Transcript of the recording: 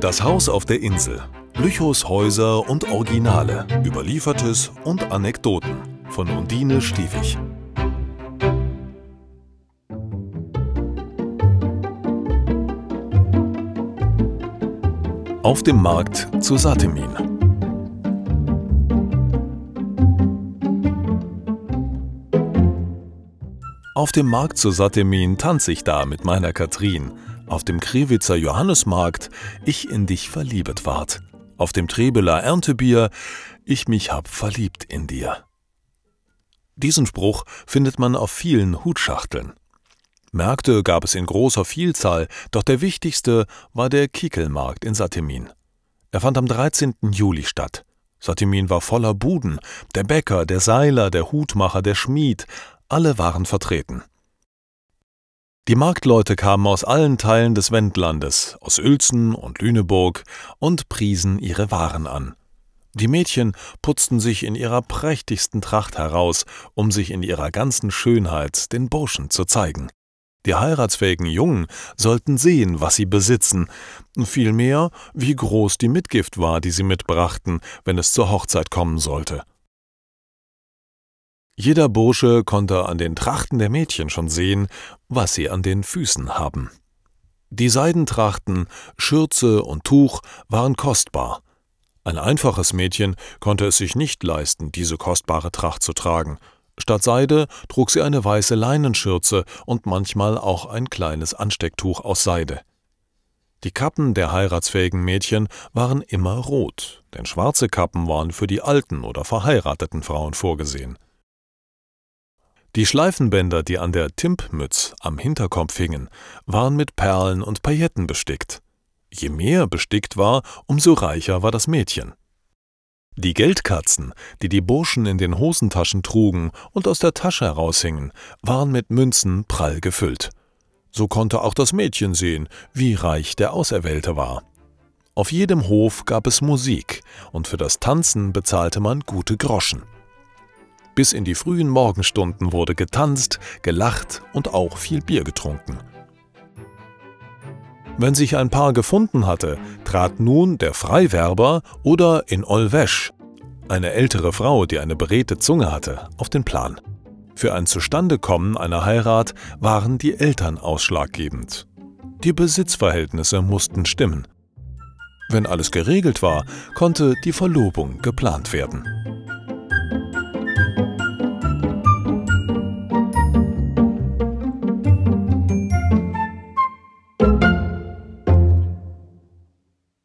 Das Haus auf der Insel. Lüchows Häuser und Originale. Überliefertes und Anekdoten. Von Undine Stiefig. Auf dem Markt zu Satemin. Auf dem Markt zu Satemin tanz ich da mit meiner Katrin auf dem Krewitzer Johannesmarkt ich in dich verliebet ward, auf dem Trebeler Erntebier ich mich hab verliebt in dir. Diesen Spruch findet man auf vielen Hutschachteln. Märkte gab es in großer Vielzahl, doch der wichtigste war der Kickelmarkt in Satemin. Er fand am 13. Juli statt. Satemin war voller Buden, der Bäcker, der Seiler, der Hutmacher, der Schmied, alle waren vertreten. Die Marktleute kamen aus allen Teilen des Wendlandes, aus Uelzen und Lüneburg, und priesen ihre Waren an. Die Mädchen putzten sich in ihrer prächtigsten Tracht heraus, um sich in ihrer ganzen Schönheit den Burschen zu zeigen. Die heiratsfähigen Jungen sollten sehen, was sie besitzen, vielmehr, wie groß die Mitgift war, die sie mitbrachten, wenn es zur Hochzeit kommen sollte. Jeder Bursche konnte an den Trachten der Mädchen schon sehen, was sie an den Füßen haben. Die Seidentrachten, Schürze und Tuch waren kostbar. Ein einfaches Mädchen konnte es sich nicht leisten, diese kostbare Tracht zu tragen. Statt Seide trug sie eine weiße Leinenschürze und manchmal auch ein kleines Anstecktuch aus Seide. Die Kappen der heiratsfähigen Mädchen waren immer rot, denn schwarze Kappen waren für die alten oder verheirateten Frauen vorgesehen. Die Schleifenbänder, die an der Timpmütz am Hinterkopf hingen, waren mit Perlen und Pailletten bestickt. Je mehr bestickt war, umso reicher war das Mädchen. Die Geldkatzen, die die Burschen in den Hosentaschen trugen und aus der Tasche heraushingen, waren mit Münzen prall gefüllt. So konnte auch das Mädchen sehen, wie reich der Auserwählte war. Auf jedem Hof gab es Musik, und für das Tanzen bezahlte man gute Groschen. Bis in die frühen Morgenstunden wurde getanzt, gelacht und auch viel Bier getrunken. Wenn sich ein Paar gefunden hatte, trat nun der Freiwerber oder in Olwesch, eine ältere Frau, die eine beredte Zunge hatte, auf den Plan. Für ein Zustandekommen einer Heirat waren die Eltern ausschlaggebend. Die Besitzverhältnisse mussten stimmen. Wenn alles geregelt war, konnte die Verlobung geplant werden.